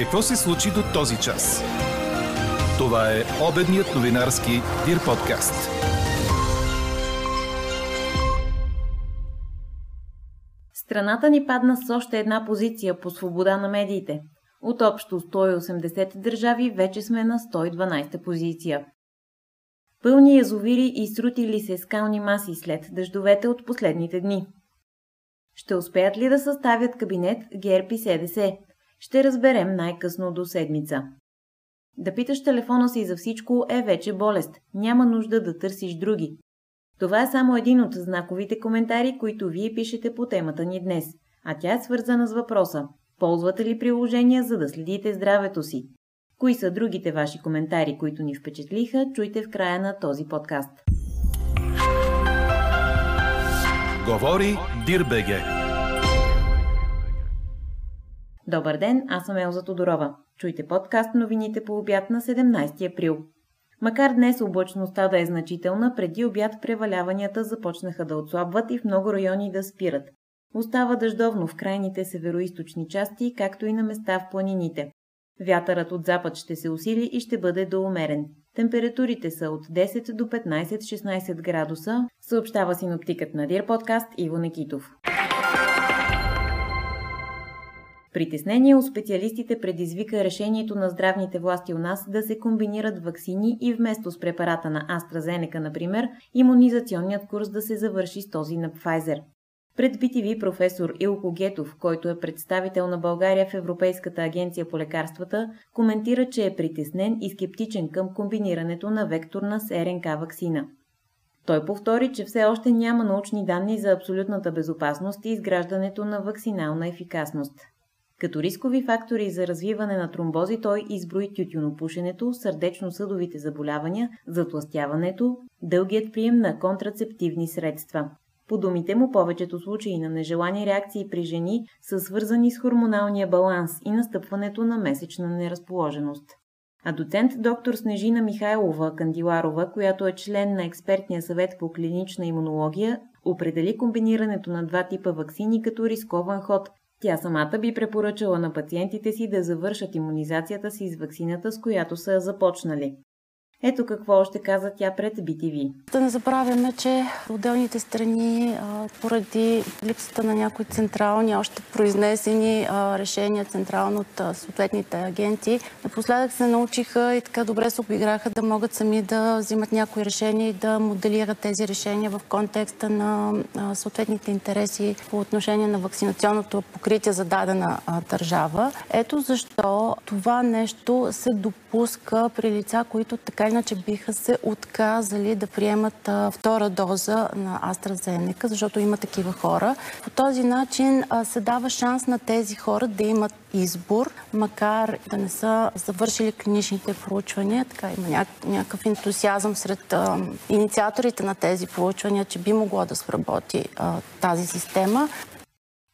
Какво се случи до този час? Това е обедният новинарски Дир подкаст. Страната ни падна с още една позиция по свобода на медиите. От общо 180 държави вече сме на 112 позиция. Пълни язовири и срутили се скални маси след дъждовете от последните дни. Ще успеят ли да съставят кабинет ГЕРБ и СДС? Ще разберем най-късно до седмица. Да питаш телефона си за всичко е вече болест. Няма нужда да търсиш други. Това е само един от знаковите коментари, които вие пишете по темата ни днес. А тя е свързана с въпроса. Ползвате ли приложения, за да следите здравето си? Кои са другите ваши коментари, които ни впечатлиха, чуйте в края на този подкаст. Говори Дирбеге. Добър ден, аз съм Елза Тодорова. Чуйте подкаст новините по обяд на 17 април. Макар днес облачността да е значителна, преди обяд преваляванията започнаха да отслабват и в много райони да спират. Остава дъждовно в крайните североисточни части, както и на места в планините. Вятърът от запад ще се усили и ще бъде доумерен. Температурите са от 10 до 15-16 градуса, съобщава синоптикът на Дир подкаст Иво Некитов. Притеснение у специалистите предизвика решението на здравните власти у нас да се комбинират вакцини и вместо с препарата на AstraZeneca, например, иммунизационният курс да се завърши с този на Pfizer. Пред BTV професор Илко Гетов, който е представител на България в Европейската агенция по лекарствата, коментира, че е притеснен и скептичен към комбинирането на векторна с РНК вакцина. Той повтори, че все още няма научни данни за абсолютната безопасност и изграждането на вакцинална ефикасност. Като рискови фактори за развиване на тромбози той изброи тютюнопушенето, сърдечно-съдовите заболявания, затластяването, дългият прием на контрацептивни средства. По думите му, повечето случаи на нежелани реакции при жени са свързани с хормоналния баланс и настъпването на месечна неразположеност. А доцент доктор Снежина Михайлова Кандиларова, която е член на експертния съвет по клинична имунология, определи комбинирането на два типа вакцини като рискован ход. Тя самата би препоръчала на пациентите си да завършат иммунизацията си с вакцината, с която са започнали. Ето какво още каза тя пред BTV. Да не забравяме, че отделните страни, поради липсата на някои централни, още произнесени решения централно от съответните агенти, напоследък се научиха и така добре се обиграха да могат сами да взимат някои решения и да моделират тези решения в контекста на съответните интереси по отношение на вакцинационното покритие за дадена държава. Ето защо това нещо се допуска при лица, които така иначе биха се отказали да приемат а, втора доза на AstraZeneca, защото има такива хора. По този начин а, се дава шанс на тези хора да имат избор, макар да не са завършили клиничните проучвания. Така има ня... някакъв ентусиазъм сред а, инициаторите на тези проучвания, че би могло да сработи тази система.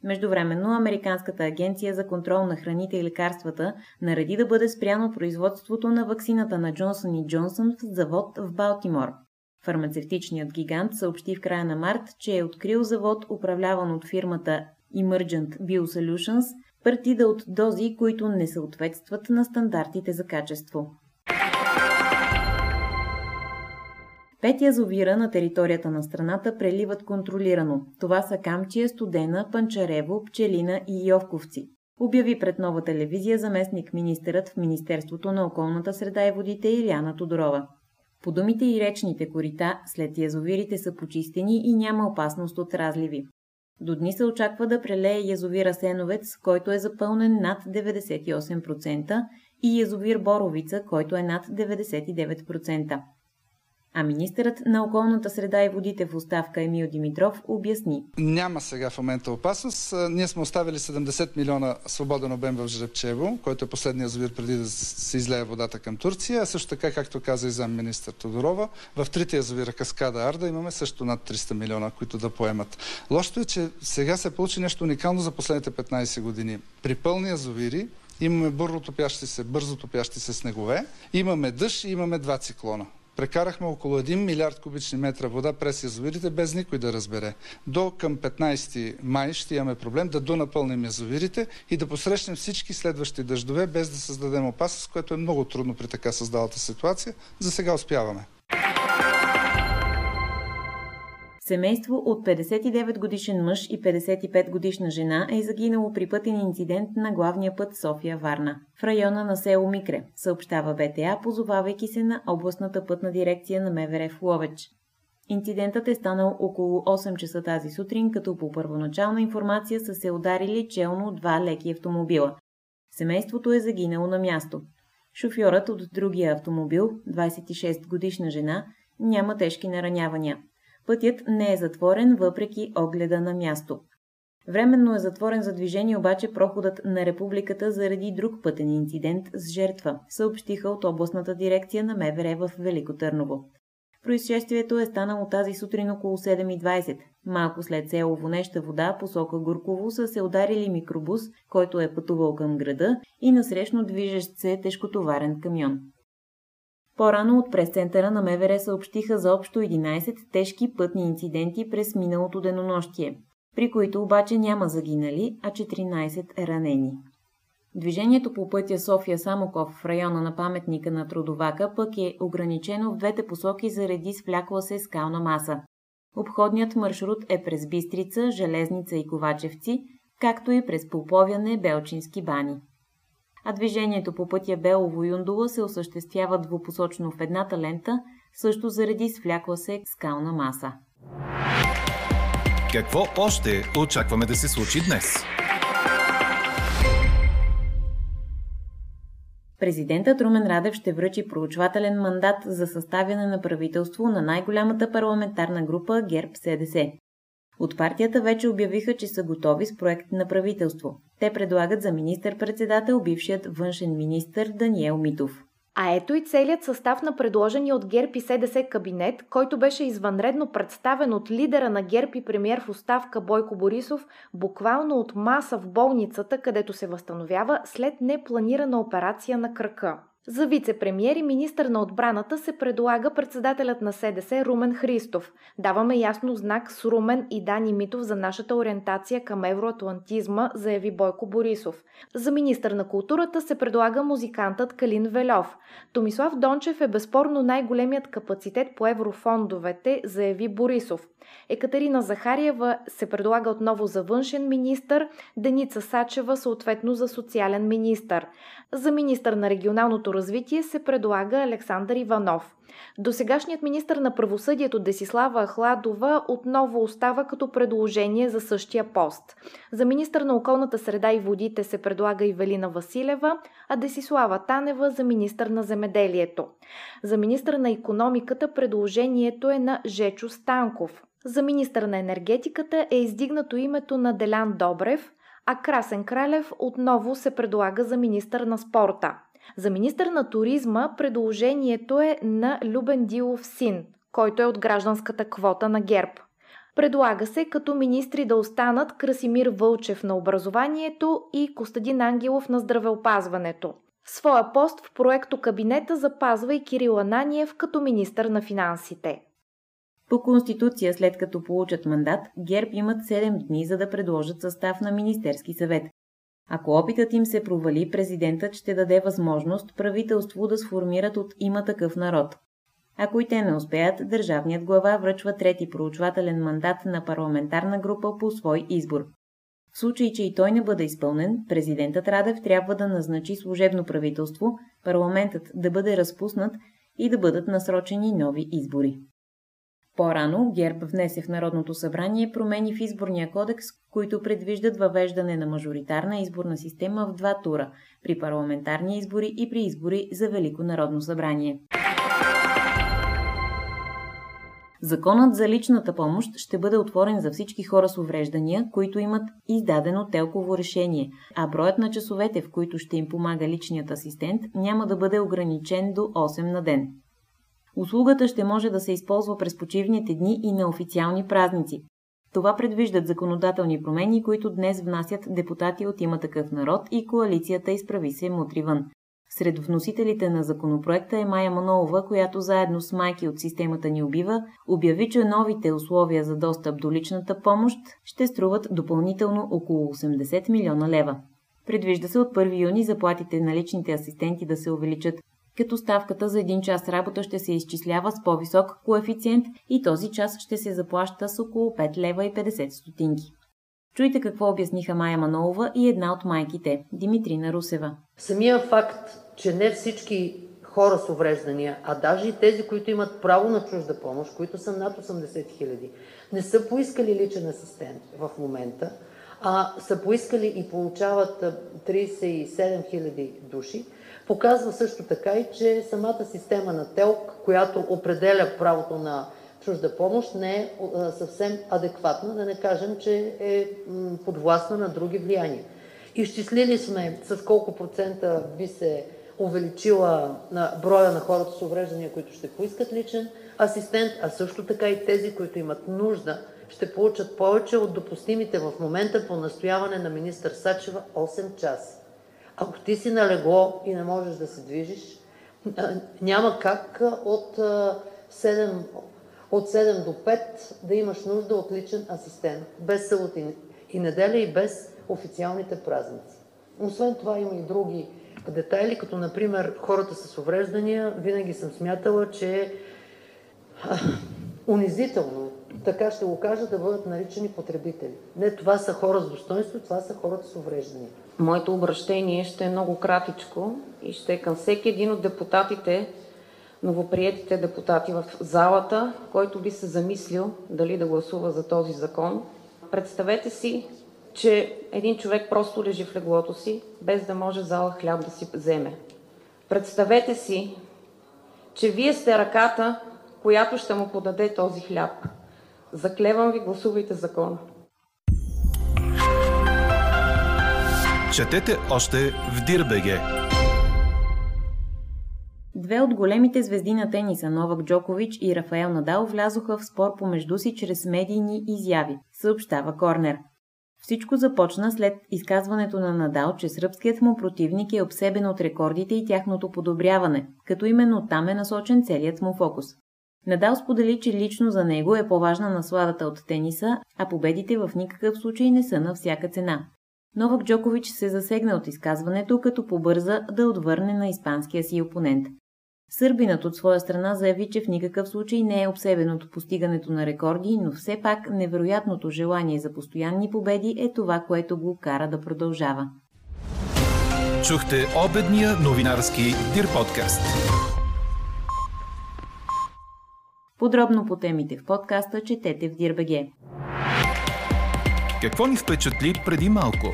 Междувременно Американската агенция за контрол на храните и лекарствата нареди да бъде спряно производството на ваксината на Джонсън и Джонсън в завод в Балтимор. Фармацевтичният гигант съобщи в края на март, че е открил завод, управляван от фирмата Emergent Biosolutions, партида от дози, които не съответстват на стандартите за качество. Пет язовира на територията на страната преливат контролирано. Това са Камчия, Студена, Панчарево, Пчелина и Йовковци. Обяви пред нова телевизия заместник министърът в Министерството на околната среда и водите Иляна Тодорова. По думите и речните корита, след язовирите са почистени и няма опасност от разливи. До дни се очаква да прелее язовира Сеновец, който е запълнен над 98%, и язовир Боровица, който е над 99% а министърът на околната среда и водите в оставка Емил Димитров обясни. Няма сега в момента опасност. Ние сме оставили 70 милиона свободен обем в Жребчево, който е последния язовир преди да се излее водата към Турция. А също така, както каза и зам министър Тодорова, в трите язовира Каскада Арда имаме също над 300 милиона, които да поемат. Лошото е, че сега се получи нещо уникално за последните 15 години. При пълни язовири имаме бързо топящи се, бързо топящи се снегове, имаме дъжд и имаме два циклона. Прекарахме около 1 милиард кубични метра вода през язовирите, без никой да разбере. До към 15 май ще имаме проблем да донапълним язовирите и да посрещнем всички следващи дъждове, без да създадем опасност, което е много трудно при така създалата ситуация. За сега успяваме. Семейство от 59 годишен мъж и 55 годишна жена е загинало при пътен инцидент на главния път София-Варна, в района на село Микре, съобщава БТА, позовавайки се на областната пътна дирекция на МВР в Ловеч. Инцидентът е станал около 8 часа тази сутрин, като по първоначална информация са се ударили челно два леки автомобила. Семейството е загинало на място. Шофьорът от другия автомобил, 26 годишна жена, няма тежки наранявания. Пътят не е затворен, въпреки огледа на място. Временно е затворен за движение обаче проходът на републиката заради друг пътен инцидент с жертва, съобщиха от областната дирекция на МВР в Велико Търново. Происшествието е станало тази сутрин около 7.20. Малко след село Вонеща вода, посока Гурково, са се ударили микробус, който е пътувал към града и насрещно движещ се тежкотоварен камион. По-рано от прес-центъра на МВР съобщиха за общо 11 тежки пътни инциденти през миналото денонощие, при които обаче няма загинали, а 14 ранени. Движението по пътя София-Самоков в района на паметника на Трудовака пък е ограничено в двете посоки заради свлякла се скална маса. Обходният маршрут е през Бистрица, Железница и Ковачевци, както и през Поповяне, Белчински бани а движението по пътя Белово-Юндула се осъществява двупосочно в едната лента, също заради свлякла се скална маса. Какво още очакваме да се случи днес? Президентът Румен Радев ще връчи проучвателен мандат за съставяне на правителство на най-голямата парламентарна група ГЕРБ-СДС. От партията вече обявиха, че са готови с проект на правителство. Те предлагат за министър-председател бившият външен министр Даниел Митов. А ето и целият състав на предложения от ГЕРБ и СДС кабинет, който беше извънредно представен от лидера на ГЕРБ и премьер в оставка Бойко Борисов, буквално от маса в болницата, където се възстановява след непланирана операция на кръка. За вице-премьер и министър на отбраната се предлага председателят на СДС Румен Христов. Даваме ясно знак с Румен и Дани Митов за нашата ориентация към евроатлантизма, заяви Бойко Борисов. За министър на културата се предлага музикантът Калин Велев. Томислав Дончев е безспорно най-големият капацитет по еврофондовете, заяви Борисов. Екатерина Захариева се предлага отново за външен министър, Деница Сачева съответно за социален министър. За министър на регионалното развитие се предлага Александър Иванов. Досегашният министр на правосъдието Десислава Ахладова отново остава като предложение за същия пост. За министър на околната среда и водите се предлага Ивелина Василева, а Десислава Танева за министър на земеделието. За министър на економиката предложението е на Жечо Станков. За министър на енергетиката е издигнато името на Делян Добрев, а Красен Кралев отново се предлага за министър на спорта. За министър на туризма предложението е на Любен Дилов син, който е от гражданската квота на ГЕРБ. Предлага се като министри да останат Красимир Вълчев на образованието и Костадин Ангелов на здравеопазването. Своя пост в проекто кабинета запазва и Кирил Ананиев като министър на финансите. По Конституция, след като получат мандат, ГЕРБ имат 7 дни за да предложат състав на Министерски съвет. Ако опитът им се провали, президентът ще даде възможност правителство да сформират от има такъв народ. Ако и те не успеят, държавният глава връчва трети проучвателен мандат на парламентарна група по свой избор. В случай, че и той не бъде изпълнен, президентът Радев трябва да назначи служебно правителство, парламентът да бъде разпуснат и да бъдат насрочени нови избори. По-рано ГЕРБ внесе в Народното събрание промени в изборния кодекс, които предвиждат въвеждане на мажоритарна изборна система в два тура – при парламентарни избори и при избори за Велико народно събрание. Законът за личната помощ ще бъде отворен за всички хора с увреждания, които имат издадено телково решение, а броят на часовете, в които ще им помага личният асистент, няма да бъде ограничен до 8 на ден. Услугата ще може да се използва през почивните дни и на официални празници. Това предвиждат законодателни промени, които днес внасят депутати от има такъв народ и коалицията изправи се мутри. Сред вносителите на законопроекта е Майя Манолова, която заедно с майки от системата ни убива, обяви, че новите условия за достъп до личната помощ ще струват допълнително около 80 милиона лева. Предвижда се от 1 юни заплатите на личните асистенти да се увеличат, като ставката за един час работа ще се изчислява с по-висок коефициент и този час ще се заплаща с около 5 лева и 50 стотинки. Чуйте какво обясниха Майя Манолова и една от майките – Димитрина Русева. Самия факт, че не всички хора с увреждания, а даже и тези, които имат право на чужда помощ, които са над 80 хиляди, не са поискали личен асистент в момента, а са поискали и получават 37 хиляди души, показва също така и, че самата система на ТЕЛК, която определя правото на чужда помощ, не е съвсем адекватна, да не кажем, че е подвластна на други влияния. Изчислили сме с колко процента би се увеличила на броя на хората с увреждания, които ще поискат личен асистент, а също така и тези, които имат нужда, ще получат повече от допустимите в момента по настояване на министър Сачева 8 часа. Ако ти си на легло и не можеш да се движиш, няма как от 7, от 7 до 5 да имаш нужда от личен асистент, без събота и неделя и без официалните празници. Освен това има и други детайли, като например хората с увреждания. Винаги съм смятала, че унизително, така ще го кажа, да бъдат наричани потребители. Не, това са хора с достоинство, това са хората с увреждания. Моето обращение ще е много кратичко и ще е към всеки един от депутатите, новоприетите депутати в залата, който би се замислил дали да гласува за този закон. Представете си, че един човек просто лежи в леглото си, без да може зала хляб да си вземе. Представете си, че вие сте ръката, която ще му подаде този хляб. Заклевам ви, гласувайте закона. Четете още в Дирбеге. Две от големите звезди на тениса Новак Джокович и Рафаел Надал влязоха в спор помежду си чрез медийни изяви, съобщава Корнер. Всичко започна след изказването на Надал, че сръбският му противник е обсебен от рекордите и тяхното подобряване, като именно там е насочен целият му фокус. Надал сподели, че лично за него е по-важна насладата от тениса, а победите в никакъв случай не са на всяка цена. Новак Джокович се засегна от изказването, като побърза да отвърне на испанския си опонент. Сърбинът от своя страна заяви, че в никакъв случай не е обсебен от постигането на рекорди, но все пак невероятното желание за постоянни победи е това, което го кара да продължава. Чухте обедния новинарски Дир подкаст. Подробно по темите в подкаста четете в Дирбеге. Какво ни впечатли преди малко?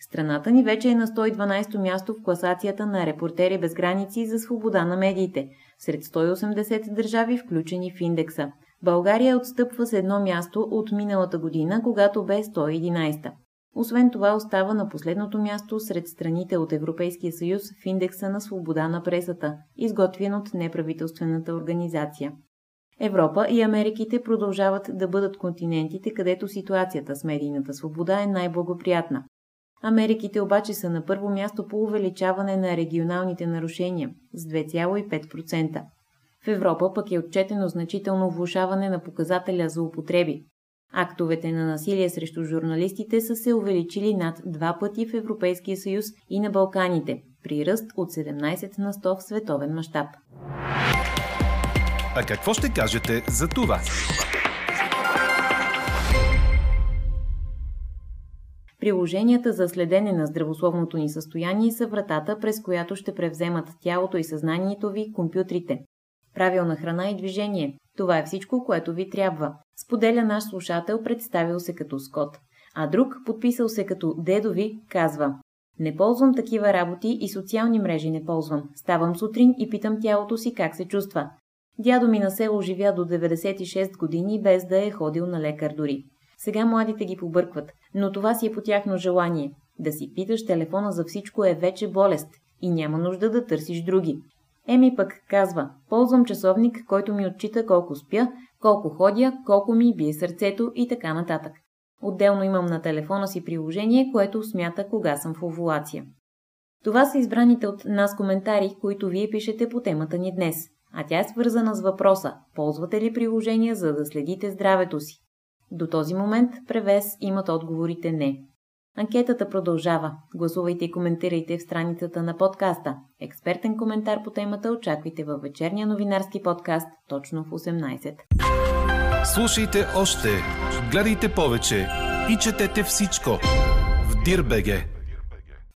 Страната ни вече е на 112-то място в класацията на Репортери без граници за свобода на медиите, сред 180 държави, включени в индекса. България отстъпва с едно място от миналата година, когато бе 111. Освен това остава на последното място сред страните от Европейския съюз в индекса на свобода на пресата, изготвен от неправителствената организация. Европа и Америките продължават да бъдат континентите, където ситуацията с медийната свобода е най-благоприятна. Америките обаче са на първо място по увеличаване на регионалните нарушения с 2,5%. В Европа пък е отчетено значително влушаване на показателя за употреби. Актовете на насилие срещу журналистите са се увеличили над два пъти в Европейския съюз и на Балканите, при ръст от 17 на 100 в световен мащаб. А какво ще кажете за това? Приложенията за следене на здравословното ни състояние са вратата, през която ще превземат тялото и съзнанието ви компютрите. Правилна храна и движение. Това е всичко, което ви трябва. Споделя наш слушател, представил се като Скот. А друг, подписал се като Дедови, казва Не ползвам такива работи и социални мрежи не ползвам. Ставам сутрин и питам тялото си как се чувства. Дядо ми на село живя до 96 години, без да е ходил на лекар дори. Сега младите ги побъркват, но това си е по тяхно желание. Да си питаш телефона за всичко е вече болест и няма нужда да търсиш други. Еми пък казва, ползвам часовник, който ми отчита колко спя, колко ходя, колко ми бие сърцето и така нататък. Отделно имам на телефона си приложение, което смята кога съм в овулация. Това са избраните от нас коментари, които вие пишете по темата ни днес, а тя е свързана с въпроса ползвате ли приложения, за да следите здравето си? До този момент превес имат отговорите не. Анкетата продължава. Гласувайте и коментирайте в страницата на подкаста. Експертен коментар по темата очаквайте във вечерния новинарски подкаст точно в 18. Слушайте още, гледайте повече и четете всичко в Дирбеге.